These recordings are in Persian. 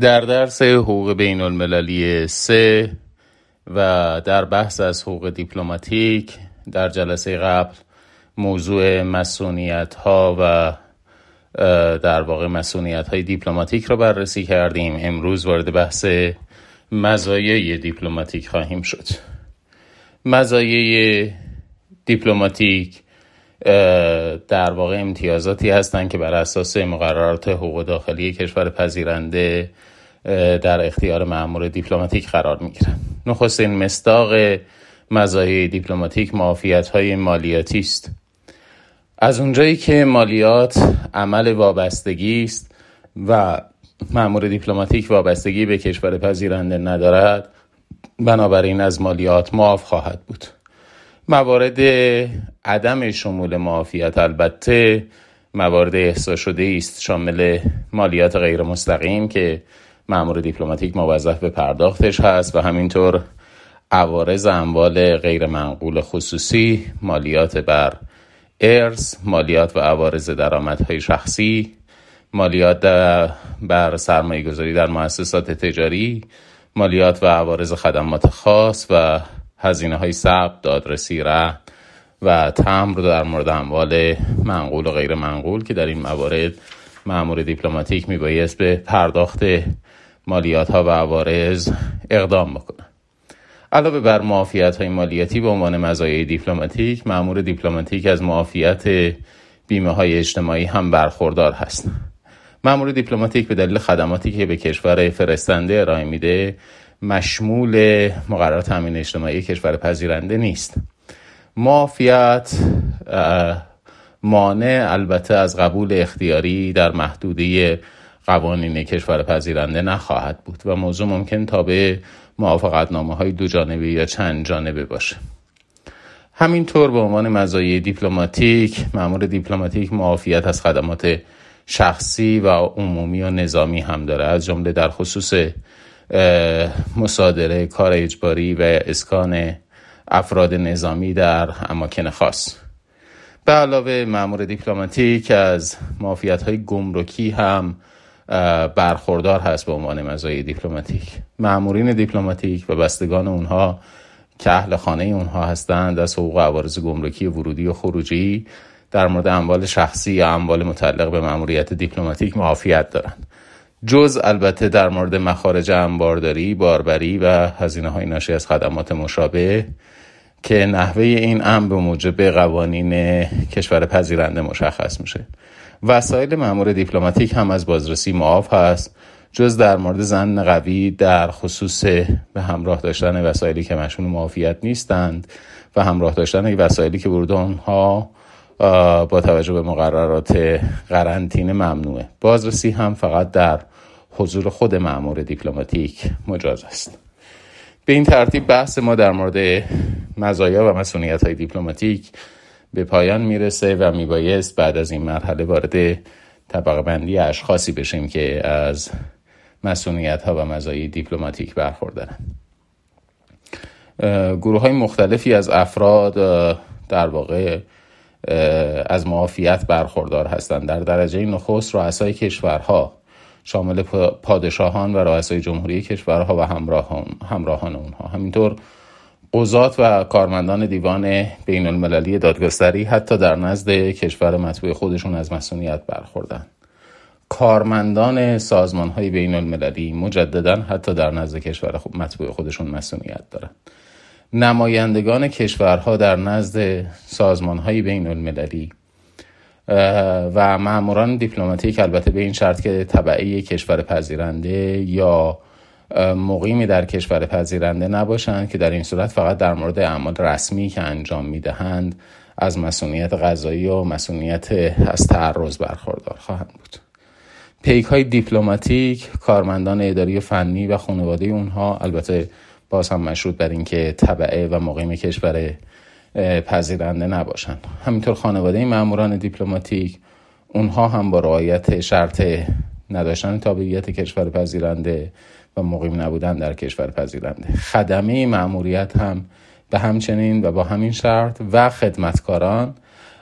در درس حقوق بین المللی سه و در بحث از حقوق دیپلماتیک در جلسه قبل موضوع مصونیت ها و در واقع مصونیت های دیپلماتیک را بررسی کردیم. امروز وارد بحث مزایای دیپلماتیک خواهیم شد. مزایای دیپلماتیک در واقع امتیازاتی هستند که بر اساس مقررات حقوق داخلی کشور پذیرنده در اختیار مأمور دیپلماتیک قرار می گیرند نخستین مصداق مزایای دیپلماتیک معافیت های مالیاتی است. از اونجایی که مالیات عمل وابستگی است و مأمور دیپلماتیک وابستگی به کشور پذیرنده ندارد بنابراین از مالیات معاف خواهد بود. موارد عدم شمول معافیت. البته موارد احصا شده است شامل مالیات غیر مستقیم که معمور دیپلماتیک موظف به پرداختش هست و همینطور عوارض اموال غیر منقول خصوصی مالیات بر ارث مالیات و عوارض درآمدهای شخصی مالیات بر سرمایه گذاری در مؤسسات تجاری مالیات و عوارض خدمات خاص و هزینه های ثبت دادرسی ره و تمر در مورد اموال منقول و غیر منقول که در این موارد مأمور دیپلماتیک میبایست به پرداخت مالیات ها و عوارض اقدام بکنه. علاوه بر معافیت های مالیاتی به عنوان مزایای دیپلماتیک مأمور دیپلماتیک از معافیت بیمه های اجتماعی هم برخوردار هست. مأمور دیپلماتیک به دلیل خدماتی که به کشور فرستنده ارائه میده مشمول مقررات تامین اجتماعی کشور پذیرنده نیست. معافیت مانع البته از قبول اختیاری در محدوده قوانین کشور پذیرنده نخواهد بود و موضوع ممکن تا به موافقتنامه های دو جانبه یا چند جانبه باشه. همینطور به عنوان مزایای دیپلماتیک مأمور دیپلماتیک معافیت از خدمات شخصی و عمومی و نظامی هم داره از جمله در خصوص مصادره کار اجباری و اسکان افراد نظامی در اماکن خاص. به علاوه مأمور دیپلماتیک از معافیت های گمرکی هم برخوردار هست به عنوان مزایای دیپلماتیک. مامورین دیپلماتیک و بستگان اونها که اهل خانه اونها هستند. از حقوق عوارض گمرکی ورودی و خروجی در مورد اموال شخصی یا اموال متعلق به ماموریت دیپلماتیک معافیت دارند. جز البته در مورد مخارج انبارداری، باربری و هزینه های ناشی از خدمات مشابه که نحوه این امر به موجب قوانین کشور پذیرنده مشخص میشه. وسایل مامور دیپلماتیک هم از بازرسی معاف هست جز در مورد زن قوی در خصوص به همراه داشتن وسایلی که مشمول معافیت نیستند و همراه داشتن وسایلی که ورود آنها با توجه به مقررات قرنطینه ممنوعه. بازرسی هم فقط در حضور خود مامور دیپلماتیک مجاز است. به این ترتیب بحث ما در مورد مزایا و مصونیت های دیپلماتیک به پایان می‌رسه و میبایست بعد از این مرحله وارد طبقه بندی اشخاصی بشیم که از مصونیت ها و مزایای دیپلماتیک برخوردارن. گروه های مختلفی از افراد در واقع از معافیت برخوردار هستند. در درجه نخست رؤسای کشورها شامل پادشاهان و رؤسای جمهوری کشورها و همراهان, همراهان اونها. همینطور قضات و کارمندان دیوان بین المللی دادگستری حتی در نزد کشور مطبوع خودشون از مسئولیت برخوردن. کارمندان سازمان های بین المللی مجددا حتی در نزد کشور مطبوع خودشون مسئولیت دارند نمایندگان کشورها در نزد سازمان های بین المللی و معموران دیپلماتیک البته به این شرط که طبعی کشور پذیرنده یا مقیمی در کشور پذیرنده نباشند که در این صورت فقط در مورد اعمال رسمی که انجام می‌دهند از مسئولیت غذایی و مسئولیت از تعرض برخوردار خواهند بود. پیک های دیپلماتیک کارمندان اداری فنی و خانواده اونها البته باز هم مشروط بر اینکه طبعه و مقیم کشور پذیرنده نباشند. همینطور خانواده ماموران دیپلماتیک اونها هم با رعایت شرط نداشتن تابعیت کشور پذیرنده و مقیم نبودن در کشور پذیرنده. خدمه معموریت هم به همچنین و با همین شرط و خدمتکاران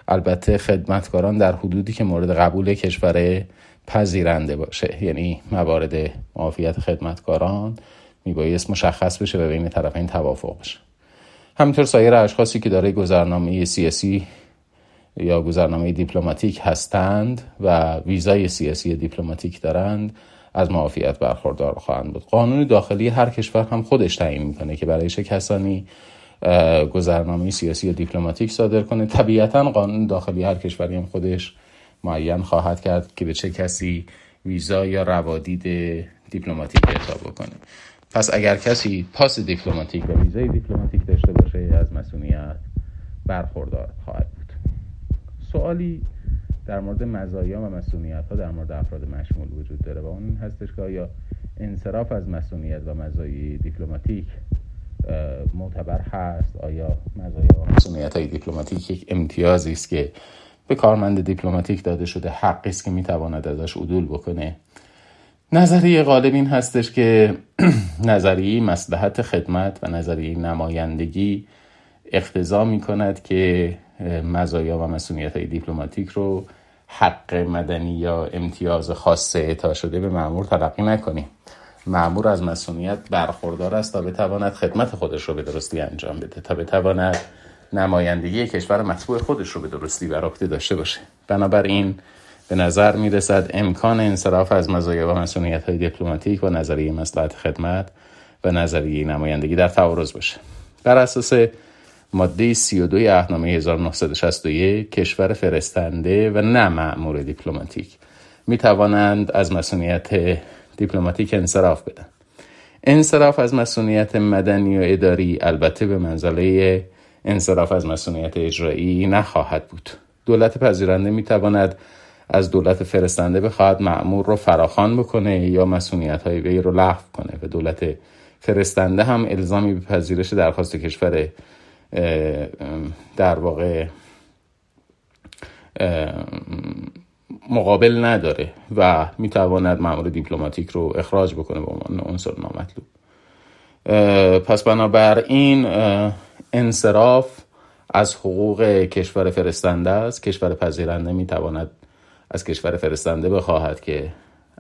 البته خدمتکاران در حدودی که مورد قبول کشور پذیرنده باشه. یعنی موارد معافیت خدمتکاران میبایست مشخص بشه و بین طرفین توافق بشه. همینطور سایر اشخاصی که دارای گذرنامه سیاسی یا گذرنامه دیپلماتیک هستند و ویزای سیاسی دیپلماتیک دارند از معافیت برخوردار خواهند بود. قانون داخلی هر کشور هم خودش تعیین می‌کنه که برای چه کسانی گذرنامه سیاسی یا دیپلماتیک صادر کنه. طبیعتا قانون داخلی هر کشوری هم خودش معین خواهد کرد که به چه کسی ویزا یا روادید دیپلماتیک اعطا بکنه. پس اگر کسی پاس دیپلماتیک و ویزای دیپلماتیک داشته باشه از مصونیت برخوردار خواهد بود. سوالی در مورد مزایا و مصونیت ها در مورد افراد مشمول وجود داره و اون هستش که آیا انصراف از مصونیت و مزایای دیپلماتیک معتبر هست؟ آیا مزایا و مصونیت های دیپلماتیک یک امتیازی است که به کارمند دیپلماتیک داده شده حقی است که می‌تواند ازش عدول بکنه؟ نظریه غالب این هستش که نظریه مسلحت خدمت و نظریه نمایندگی اقتضا می کند که مزایا و مسئولیت های دیپلماتیک رو حق مدنی یا امتیاز خاص اعطا شده به معمور تلقی نکنیم. معمور از مسئولیت برخوردار است تا بتواند خدمت خودش رو به درستی انجام بده تا بتواند نمایندگی کشور متبوع خودش رو به درستی بر عهده داشته باشه. بنابراین به نظر می رسد امکان انصراف از مزایا و مصونیت های دیپلماتیک و نظریه مصلحت خدمت و نظریه نمایندگی در تعارض باشه. بر اساس ماده 32 عهدنامه 1961 کشور فرستنده و نه مأمور دیپلماتیک. می توانند از مصونیت دیپلماتیک انصراف بدن. انصراف از مسئولیت مدنی و اداری البته به منزله انصراف از مسئولیت اجرایی نخواهد بود. دولت پذیرنده می تواند از دولت فرستنده بخواهد معمور رو فراخوان بکنه یا مسئولیت های وی رو لغو کنه. و دولت فرستنده هم الزامی به پذیرش درخواست کشور در واقع مقابل نداره و می‌تواند مأمور دیپلماتیک رو اخراج بکنه به عنوان عنصر نامطلوب. پس بنابراین انصراف از حقوق کشور فرستنده است. کشور پذیرنده می‌تواند از کشور فرستنده بخواهد که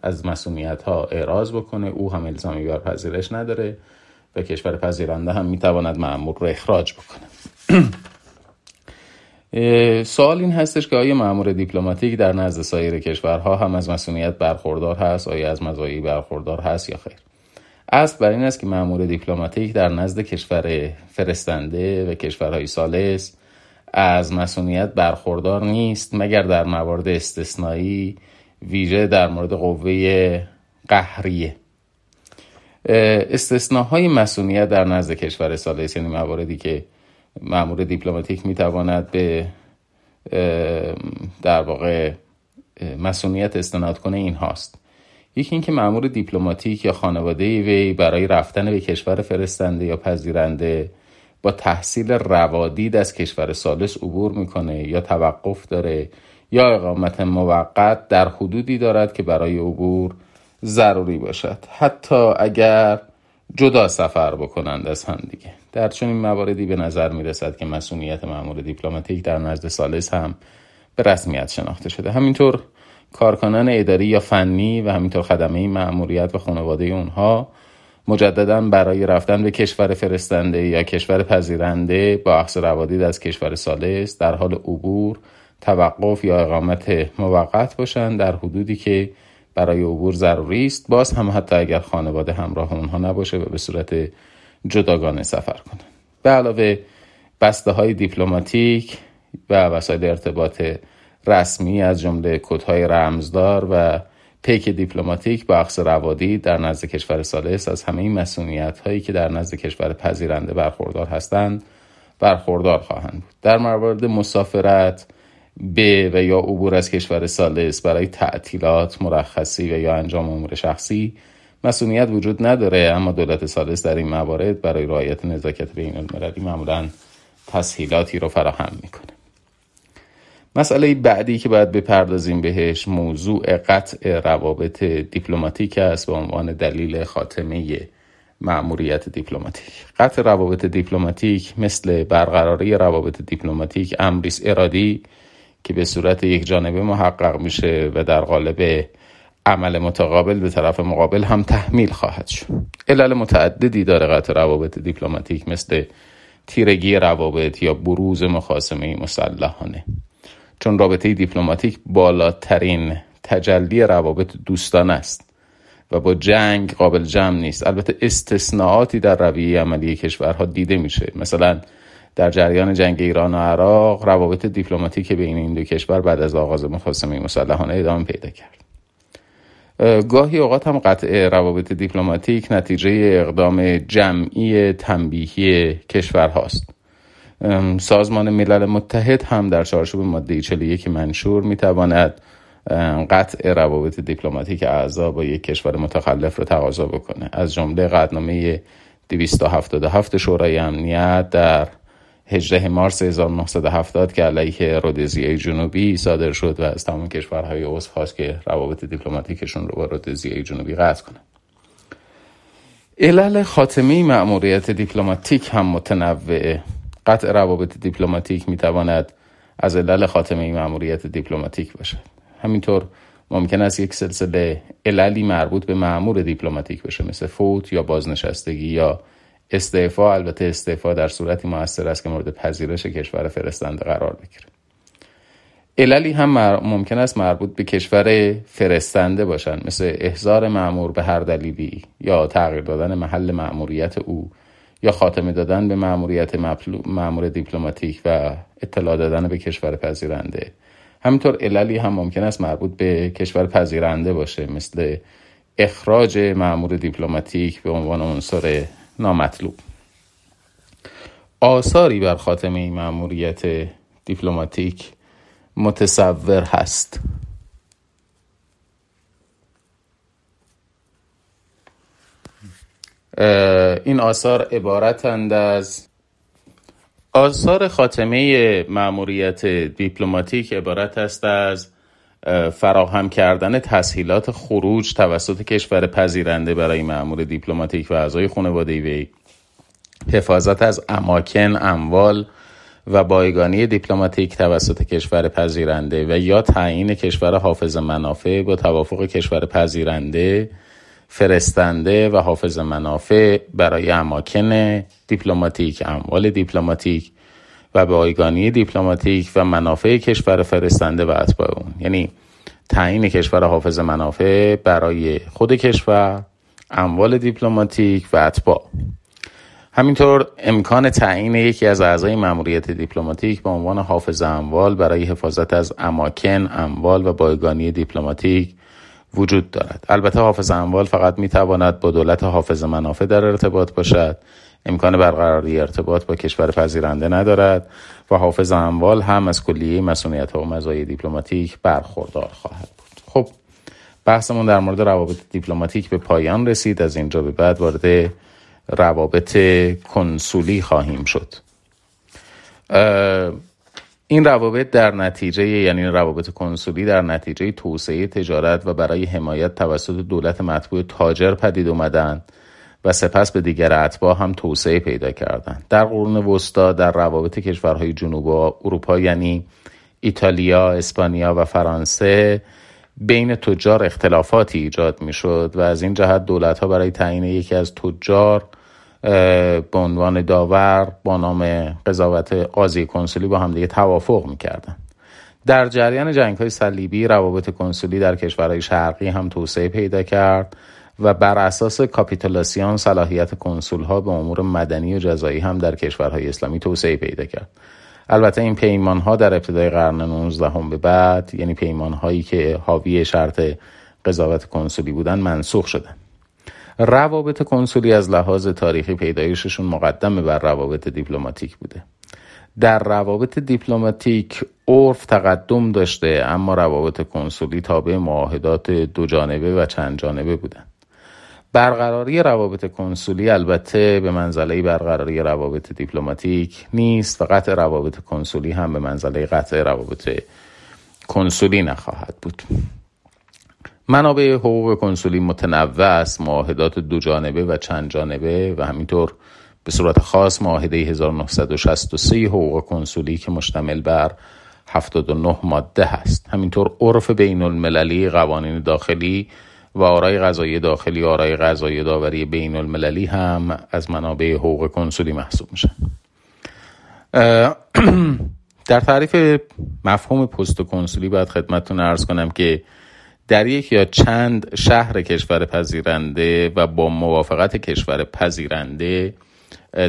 از مسئولیت ها اعراض بکنه. او هم الزامی بر پذیرش نداره. و کشور پذیرنده هم می‌تواند معمول رو اخراج بکنه سوال این هستش که آیا معمور دیپلماتیک در نزد سایر کشورها هم از مسئولیت برخوردار هست آیا از مزایایی برخوردار هست یا خیر؟ اصل بر این است که معمور دیپلماتیک در نزد کشور فرستنده و کشورهای سالس از مسئولیت برخوردار نیست مگر در موارد استثنایی ویژه در مورد قوه قهریه. استثناهای مسئولیت در نزد کشور سالس یعنی مواردی که معمور دیپلماتیک می‌تواند به در واقع مسئولیت استناد کنه این هاست. یکی اینکه معمور دیپلماتیک یا خانواده وی برای رفتن به کشور فرستنده یا پذیرنده با تحصیل روادید از کشور سالس عبور می‌کنه یا توقف داره یا اقامت موقت در حدودی دارد که برای عبور ضروری باشد. حتی اگر جدا سفر بکنند از هم دیگه. در چنین مواردی به نظر می رسد که مسئولیت معمول دیپلماتیک در نزد سالس هم به رسمیت شناخته شده. همینطور کارکنان اداری یا فنی و همینطور خدمه معمولیت و خانواده اونها مجددا برای رفتن به کشور فرستنده یا کشور پذیرنده با اخص روادید از کشور سالس در حال عبور توقف یا اقامت موقت باشند در حدودی که برای عبور ضروری است. باز هم حتی اگر خانواده همراه اونها نباشه و به صورت جداگانه سفر کنند به علاوه بسته های دیپلماتیک و وسایل ارتباط رسمی از جمله کودهای رمزدار و پیک دیپلماتیک با اقص روادی در نزد کشور سالس از همه این مسئولیت هایی که در نزد کشور پذیرنده برخوردار هستند برخوردار خواهند بود. در موارد مسافرت به و یا عبور از کشور سالس برای تعطیلات مرخصی و یا انجام امور شخصی مصونیت وجود نداره اما دولت ثالث در این موارد برای رعایت نزاکت بین المللی معمولا تسهیلاتی رو فراهم می‌کنه. مسئله بعدی که باید بپردازیم بهش موضوع قطع روابط دیپلماتیک است به عنوان دلیل خاتمه مأموریت دیپلماتیک. قطع روابط دیپلماتیک مثل برقراری روابط دیپلماتیک امریست ارادی که به صورت یک جانبه محقق میشه و در قالب عمل متقابل به طرف مقابل هم تحمیل خواهد شد. علل متعددی داره قطع روابط دیپلماتیک مثل تیرگی روابط یا بروز مخاسمه مسلحانه. چون رابطه دیپلماتیک بالاترین تجلی روابط دوستانه است و با جنگ قابل جمع نیست البته استثناءاتی در رویه عملی کشورها دیده میشه. مثلا در جریان جنگ ایران و عراق روابط دیپلماتیک بین این دو کشور بعد از آغاز مخاصمه مسلحانه ادامه پیدا کرد. گاهی اوقات هم قطع روابط دیپلماتیک نتیجه اقدام جمعی تنبیهی کشور هاست سازمان ملل متحد هم در چارچوب ماده 41 منشور می‌تواند قطع روابط دیپلماتیک اعضا با یک کشور متخلف رو تقاضا بکنه. از جمله قطعنامه 277 شورای امنیت در 18 مارس 1970 که علیه رودزیه جنوبی صادر شد و از تمام کشورهای عضو خواست که روابط دیپلماتیکشون رو با رودزیه جنوبی قطع کنه علل خاتمه مأموریت دیپلماتیک هم متنوعه قطع روابط دیپلماتیک می‌تواند از علل خاتمه مأموریت دیپلماتیک باشد. همینطور ممکن است یک سلسله عللی مربوط به مأمور دیپلماتیک بشه مثل فوت یا بازنشستگی یا استعفا البته استعفا در صورتی موثر است که مورد پذیرش کشور فرستنده قرار بگیره. عللی هم ممکن است مربوط به کشور فرستنده باشند مثل احضار مأمور به هر دلیلی یا تغییر دادن محل مأموریت او یا خاتمه دادن به معموریت معمور دیپلماتیک و اطلاع دادن به کشور پذیرنده. همینطور عللی هم ممکن است مربوط به کشور پذیرنده باشه مثل اخراج معمور دیپلماتیک به عنوان عنصر نامطلوب. آثاری بر خاتمه این مأموریت دیپلماتیک متصور هست. این آثار عبارتند از آثار خاتمه مأموریت دیپلماتیک عبارت است از فراهم کردن تسهیلات خروج توسط کشور پذیرنده برای مأمور دیپلماتیک و اعضای خانواده وی حفاظت از اماکن اموال و بایگانی دیپلماتیک توسط کشور پذیرنده و یا تعیین کشور حافظ منافع با توافق کشور پذیرنده فرستنده و حافظ منافع برای اماکن دیپلماتیک اموال دیپلماتیک و بایگانی دیپلماتیک و منافع کشور فرستنده و اتباع اون. یعنی تعیین کشور حافظ منافع برای خود کشور اموال دیپلماتیک و اتباع. همینطور امکان تعیین یکی از اعضای مأموریت دیپلماتیک به عنوان حافظ اموال برای حفاظت از اماکن اموال و بایگانی دیپلماتیک وجود دارد. البته حافظ اموال فقط می تواند با دولت حافظ منافع در ارتباط باشد. امکان برقراری ارتباط با کشور پذیرنده ندارد و حافظ اموال هم از کلیه مسئولیت و مزایای دیپلماتیک برخوردار خواهد بود. خب بحثمون در مورد روابط دیپلماتیک به پایان رسید. از اینجا به بعد وارد روابط کنسولی خواهیم شد. این روابط در نتیجه یعنی روابط کنسولی در نتیجه توسعه تجارت و برای حمایت توسط دولت مطبوع تاجر پدید اومدن. و سپس به دیگر اتباع هم توسعه پیدا کردند در قرون وسطا در روابط کشورهای جنوب اروپا یعنی ایتالیا، اسپانیا و فرانسه بین تجار اختلافاتی ایجاد می شد و از این جهت دولت ها برای تعیین یکی از تجار به عنوان داور با نام قضاوت قاضی کنسولی با همدیگه توافق می‌کردن. در جریان جنگ های صلیبی روابط کنسولی در کشورهای شرقی هم توسعه پیدا کرد. و بر اساس کاپیتولاسیون صلاحیت کنسول ها به امور مدنی و جزایی هم در کشورهای اسلامی توسعه پیدا کرد. البته این پیمان ها در ابتدای قرن 19 هم به بعد یعنی پیمان هایی که حاوی شرط قضاوت کنسولی بودن منسوخ شدن. روابط کنسولی از لحاظ تاریخی پیدایششون مقدم بر روابط دیپلماتیک بوده. در روابط دیپلماتیک عرف تقدم داشته اما روابط کنسولی تابع معاهدات دو جانبه و چند جانبه بودن. برقراری روابط کنسولی البته به منزله برقراری روابط دیپلماتیک نیست و قطع روابط کنسولی هم به منزله قطع روابط کنسولی نخواهد بود. منابع حقوق کنسولی متنوع است معاهدات دو جانبه و چند جانبه و همینطور به صورت خاص معاهده 1963 حقوق کنسولی که مشتمل بر 79 ماده هست. همینطور عرف بین المللی قوانین داخلی و آرای غذایی داخلی و آرای غذایی داوری بین المللی هم از منابع حقوق کنسولی محسوب میشن. در تعریف مفهوم پست کنسولی باید خدمتتون ارز کنم که در یک یا چند شهر کشور پذیرنده و با موافقت کشور پذیرنده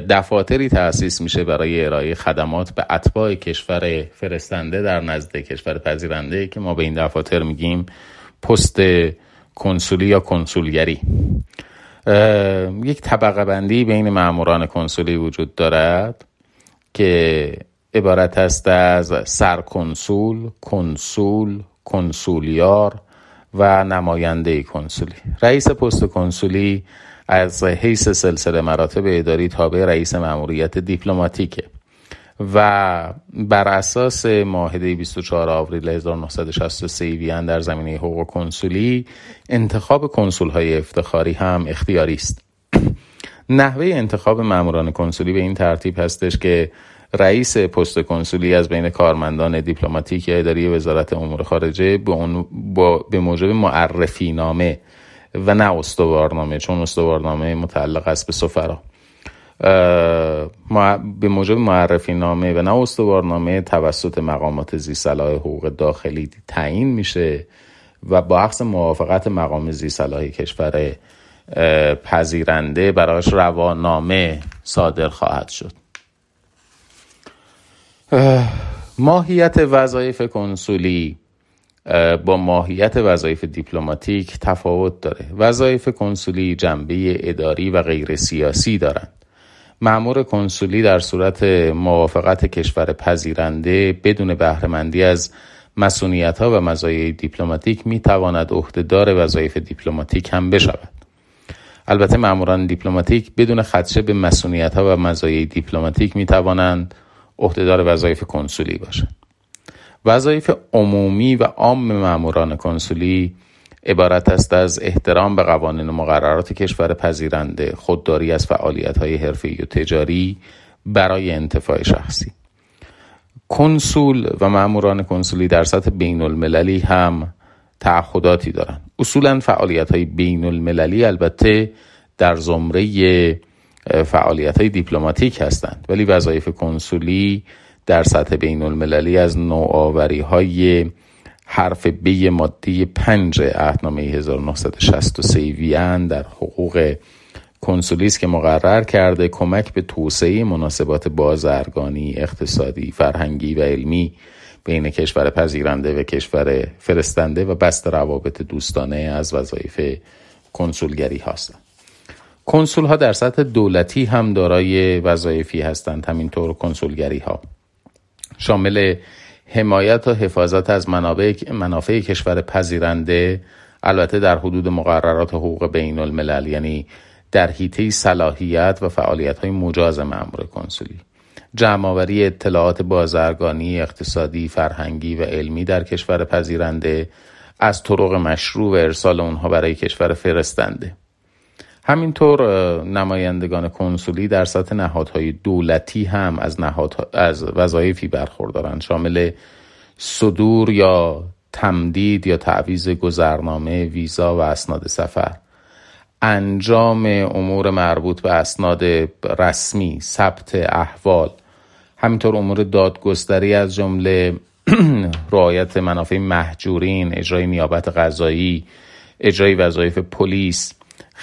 دفاتری تأسیس میشه برای ارائه خدمات به اتباع کشور فرستنده در نزد کشور پذیرنده که ما به این دفاتر میگیم پست کنسولی یا کنسولگری. یک طبقه بندی بین ماموران کنسولی وجود دارد که عبارت است از سرکنسول، کنسول، کنسولیار و نماینده کنسولی. رئیس پست کنسولی از حیث سلسله مراتب اداری تابع رئیس مأموریت دیپلماتیکه. و بر اساس معاهده 24 آوریل 1963 وین در زمینه حقوق کنسولی انتخاب کنسول های افتخاری هم اختیاری است. نحوه انتخاب ماموران کنسولی به این ترتیب هستش که رئیس پست کنسولی از بین کارمندان دیپلماتیک یا اداری وزارت امور خارجه به, اون با به موجب معرفی نامه و نه استوارنامه چون استوارنامه متعلق است به سفرا. به موجب معرفی نامه و نه استوارنامه توسط مقامات زی صلاح حقوق داخلی تعیین میشه و با عقص موافقت مقام زی صلاح کشور پذیرنده برایش روانامه صادر خواهد شد. ماهیت وظایف کنسولی با ماهیت وظایف دیپلماتیک تفاوت داره. وظایف کنسولی جنبه اداری و غیر سیاسی دارند. معمور کنسولی در صورت موافقت کشور پذیرنده بدون بهرهمندی از مصونیت ها و مزایای دیپلماتیک می تواند عهدهدار وظایف دیپلماتیک هم بشود. البته ماموران دیپلماتیک بدون خدشه به مصونیت ها و مزایای دیپلماتیک می توانند عهدهدار وظایف کنسولی باشند. وظایف عمومی و عام ماموران کنسولی عبارت است از احترام به قوانین و مقررات کشور پذیرنده خودداری از فعالیت های حرفه‌ای و تجاری برای انتفاع شخصی. کنسول و ماموران کنسولی در سطح بین المللی هم تعهداتی دارند. اصولا فعالیت های بین المللی البته در زمره فعالیت های دیپلماتیک هستند ولی وظایف کنسولی در سطح بین المللی از نوآوری های حرف ب ماده 5 عهدنامه 1963 وین در حقوق کنسولیست که مقرر کرده کمک به توسعه مناسبات بازرگانی، اقتصادی، فرهنگی و علمی بین کشور پذیرنده و کشور فرستنده و بست روابط دوستانه از وظایف کنسولگری هستند. کنسول ها در سطح دولتی هم دارای وظایفی هستند همینطور کنسولگری ها شامل حمایت و حفاظت از منابع منافع کشور پذیرنده البته در حدود مقررات حقوق بین الملل یعنی در حیطه صلاحیت و فعالیت های مجاز مأمور کنسولی. جمعآوری اطلاعات بازرگانی اقتصادی فرهنگی و علمی در کشور پذیرنده از طرق مشروع و ارسال اونها برای کشور فرستنده. همینطور نمایندگان کنسولی در سطح نهادهای دولتی هم از, نهاد از وظایفی برخوردارند. شامل صدور یا تمدید یا تعویز گذرنامه ویزا و اسناد سفر. انجام امور مربوط به اسناد رسمی ثبت احوال. همینطور امور دادگستری از جمله رعایت منافع محجورین اجرای نیابت غذایی اجرای وظایف پلیس.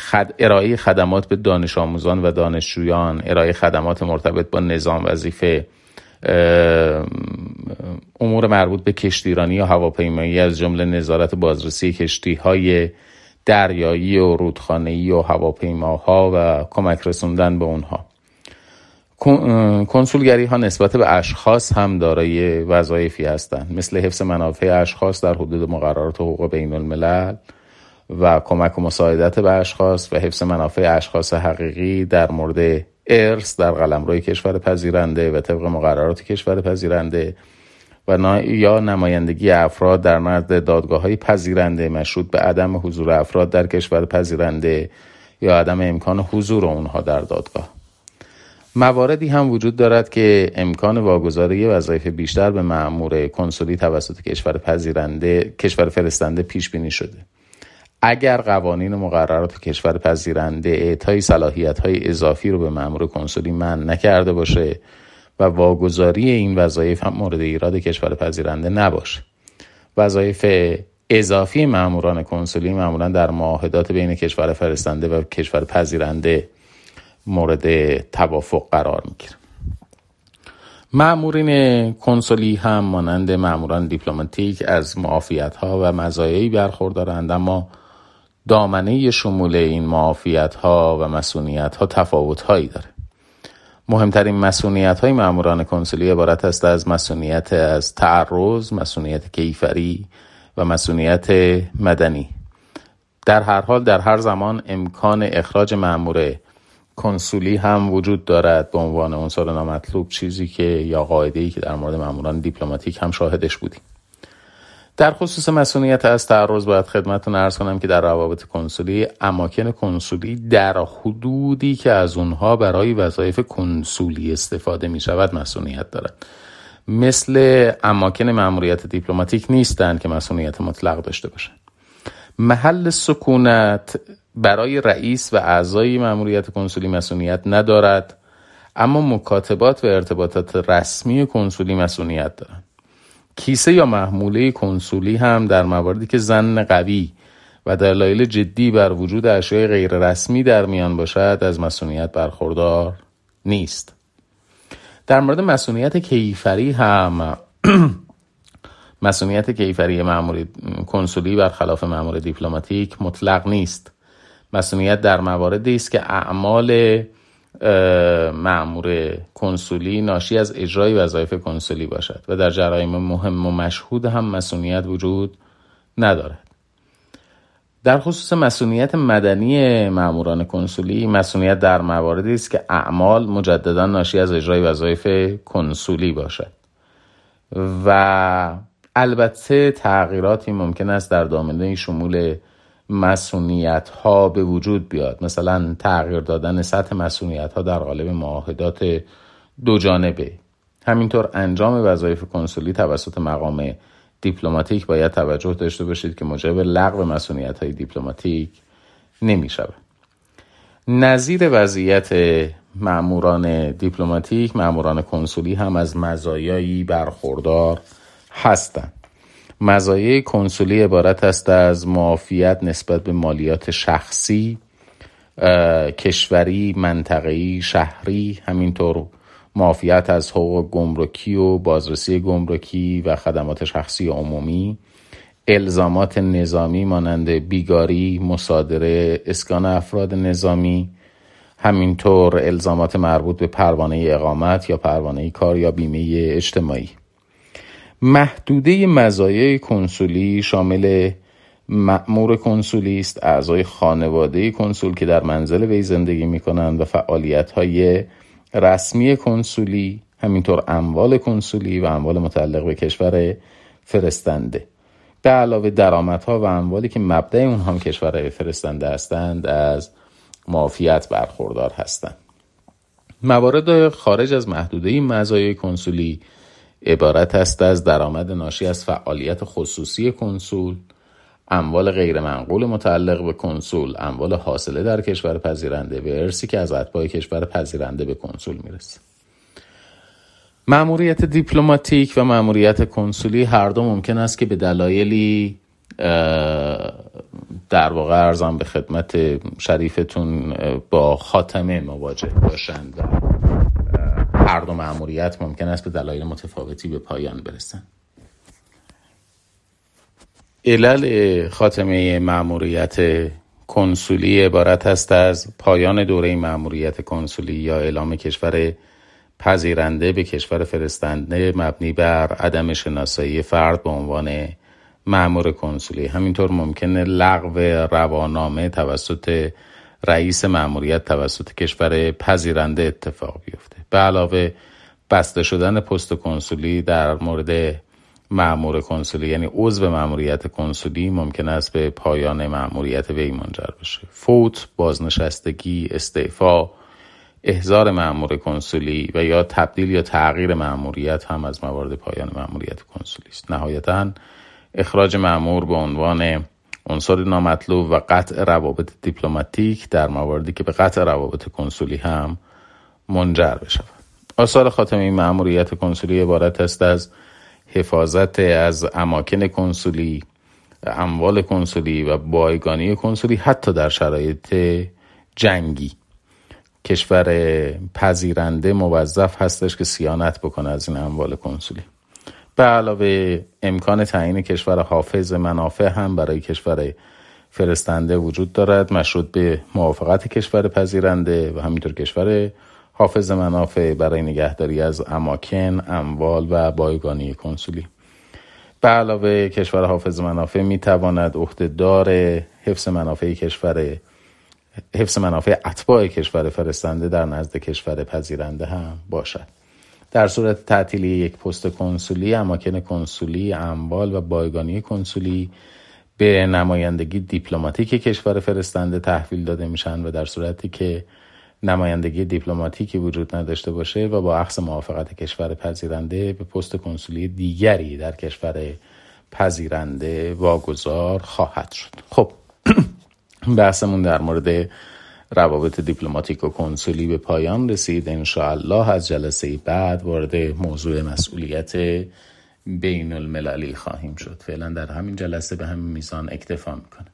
خد... ارائه خدمات به دانش آموزان و دانشجویان ارائه خدمات مرتبط با نظام وظیفه امور مربوط به کشتیرانی و هواپیمایی از جمله نظارت بازرسی کشتی های دریایی و رودخانه‌ای و هواپیماها و کمک رسوندن به اونها. کنسولگری ها نسبت به اشخاص هم دارای وظایفی هستند. مثل حفظ منافع اشخاص در حدود مقررات حقوق بین الملل و کمک و مساعدت به اشخاص و حفظ منافع اشخاص حقیقی در مورد ارث در قلمروی کشور پذیرنده و طبق مقررات کشور پذیرنده و یا نمایندگی افراد در نزد دادگاه های پذیرنده مشروط به عدم حضور افراد در کشور پذیرنده یا عدم امکان حضور اونها در دادگاه. مواردی هم وجود دارد که امکان واگذاری وظایف بیشتر به معمور کنسولی توسط کشور پذیرنده کشور فرستنده پیش بینی شده. اگر قوانین و مقررات کشور پذیرنده اعطای صلاحیت های اضافی رو به مأمور کنسولی من نکرده باشه و واگذاری این وظایف هم مورد ایراد کشور پذیرنده نباشه. وظایف اضافی ماموران کنسولی معمولا در معاهدات بین کشور فرستنده و کشور پذیرنده مورد توافق قرار می‌گیره. معمورین کنسولی هم مانند معموران دیپلماتیک از معافیت ها و مزایایی برخوردارند اما دامنه شمول این معافیت ها و مسئولیت ها تفاوت هایی داره. مهمترین مصونیت های مأموران کنسولی عبارت است از مصونیت از تعرض، مصونیت کیفری و مصونیت مدنی. در هر حال در هر زمان امکان اخراج مأمور کنسولی هم وجود دارد. به عنوان عنصر نامطلوب چیزی که یا قاعده ای که در مورد ماموران دیپلماتیک هم شاهدش بودیم. در خصوص مصونیت از تعرض باید خدمتتون عرض کنم که در روابط کنسولی اماکن کنسولی در حدودی که از اونها برای وظایف کنسولی استفاده می شود مصونیت دارد. مثل اماکن مأموریت دیپلماتیک نیستند که مسئولیت مطلق داشته باشند. محل سکونت برای رئیس و اعضای مأموریت کنسولی مسئولیت ندارد اما مکاتبات و ارتباطات رسمی کنسولی مسئولیت دارند. کیسه یا محموله کنسولی هم در مواردی که زن قوی و دلایل جدی بر وجود اشیاء غیر رسمی در میان باشد از مسئولیت برخوردار نیست. در مورد مصونیت کیفری هم مصونیت کیفری مأمور کنسولی برخلاف مامور دیپلماتیک مطلق نیست. مصونیت در مواردی است که اعمال مأمور کنسولی ناشی از اجرای وظایف کنسولی باشد و در جرایم مهم و مشهود هم مصونیت وجود ندارد. در خصوص مصونیت مدنی مأموران کنسولی مصونیت در مواردی است که اعمال مجددا ناشی از اجرای وظایف کنسولی باشد. و البته تغییراتی ممکن است در دامنه شمول مسئولیت ها به وجود بیاد. مثلا تغییر دادن سطح مسئولیت ها در قالب معاهدات دو جانبه. همینطور انجام وظایف کنسولی توسط مقام دیپلماتیک باید توجه داشته باشید که موجب لغو مسئولیت های دیپلماتیک نمی شود نظیر وضعیت معموران دیپلماتیک معموران کنسولی هم از مزایایی برخوردار هستند. مزایای کنسولی عبارت است از معافیت نسبت به مالیات شخصی کشوری منطقه‌ای شهری همینطور معافیت از حقوق گمرکی و بازرسی گمرکی و خدمات شخصی عمومی الزامات نظامی مانند بیگاری مصادره اسکان افراد نظامی همینطور الزامات مربوط به پروانه اقامت یا پروانه کار یا بیمه اجتماعی. محدوده مزایای کنسولی شامل مأمور کنسولی است اعضای خانواده کنسول که در منزل وی زندگی می کنند و فعالیت های رسمی کنسولی همینطور اموال کنسولی و اموال متعلق به کشور فرستنده. به علاوه درآمدها و اموالی که مبدع اون هم کشور فرستنده هستند از معافیت برخوردار هستند. موارد خارج از محدوده مزایای کنسولی عبارت است از درآمد ناشی از فعالیت خصوصی کنسول اموال غیر منقول متعلق به کنسول اموال حاصله در کشور پذیرنده و ارسی که از اتباع کشور پذیرنده به کنسول می‌رسه. معموریت دیپلماتیک و معموریت کنسولی هر دو ممکن است که به دلایلی در واقع ارزم به خدمت شریفتون با خاتمه مواجه باشند. هر دو معموریت ممکن است به دلایل متفاوتی به پایان برسند علل خاتمه معموریت کنسولی عبارت است از پایان دوره معموریت کنسولی یا اعلام کشور پذیرنده به کشور فرستنده مبنی بر عدم شناسایی فرد به عنوان معمور کنسولی. همینطور ممکنه لغو روانامه توسط رئیس معموریت توسط کشور پذیرنده اتفاق بیفته. به علاوه بسته شدن پست کنسولی در مورد معمور کنسولی یعنی عضو معموریت کنسولی ممکن است به پایان معموریت وی منجر بشه. فوت بازنشستگی استعفا احضار معمور کنسولی و یا تبدیل یا تغییر معموریت هم از موارد پایان معموریت کنسولی است. نهایتا اخراج مأمور به عنوان عنصر نامطلوب و قطع روابط دیپلماتیک در مواردی که به قطع روابط کنسولی هم منجر بشود. آثار خاتمه این مأموریت کنسولی عبارت است از حفاظت از اماکن کنسولی اموال کنسولی و بایگانی کنسولی حتی در شرایط جنگی. کشور پذیرنده موظف هستش که صیانت بکنه از این اموال کنسولی. به علاوه امکان تعیین کشور حافظ منافع هم برای کشور فرستنده وجود دارد مشروط به موافقت کشور پذیرنده و همینطور کشور حافظ منافع برای نگهداری از اماکن، اموال و بایگانی کنسولی. به علاوه کشور حافظ منافع می تواند عهدهدار حفظ منافع کشور حفظ منافع اتباع کشور فرستنده در نزد کشور پذیرنده هم باشد. در صورت تعطیلی یک پست کنسولی اماکن کنسولی اموال و بایگانی کنسولی به نمایندگی دیپلماتیک کشور فرستنده تحویل داده میشن و در صورتی که نمایندگی دیپلماتیکی وجود نداشته باشه و با اخذ موافقت کشور پذیرنده به پست کنسولی دیگری در کشور پذیرنده واگذار خواهد شد. خب بحثمون در مورد روابط دیپلماتیک و کنسولی به پایان رسید. انشاءالله از جلسه بعد وارد موضوع مسئولیت بین المللی خواهیم شد. فعلا در همین جلسه به همین میزان اکتفا می‌کنه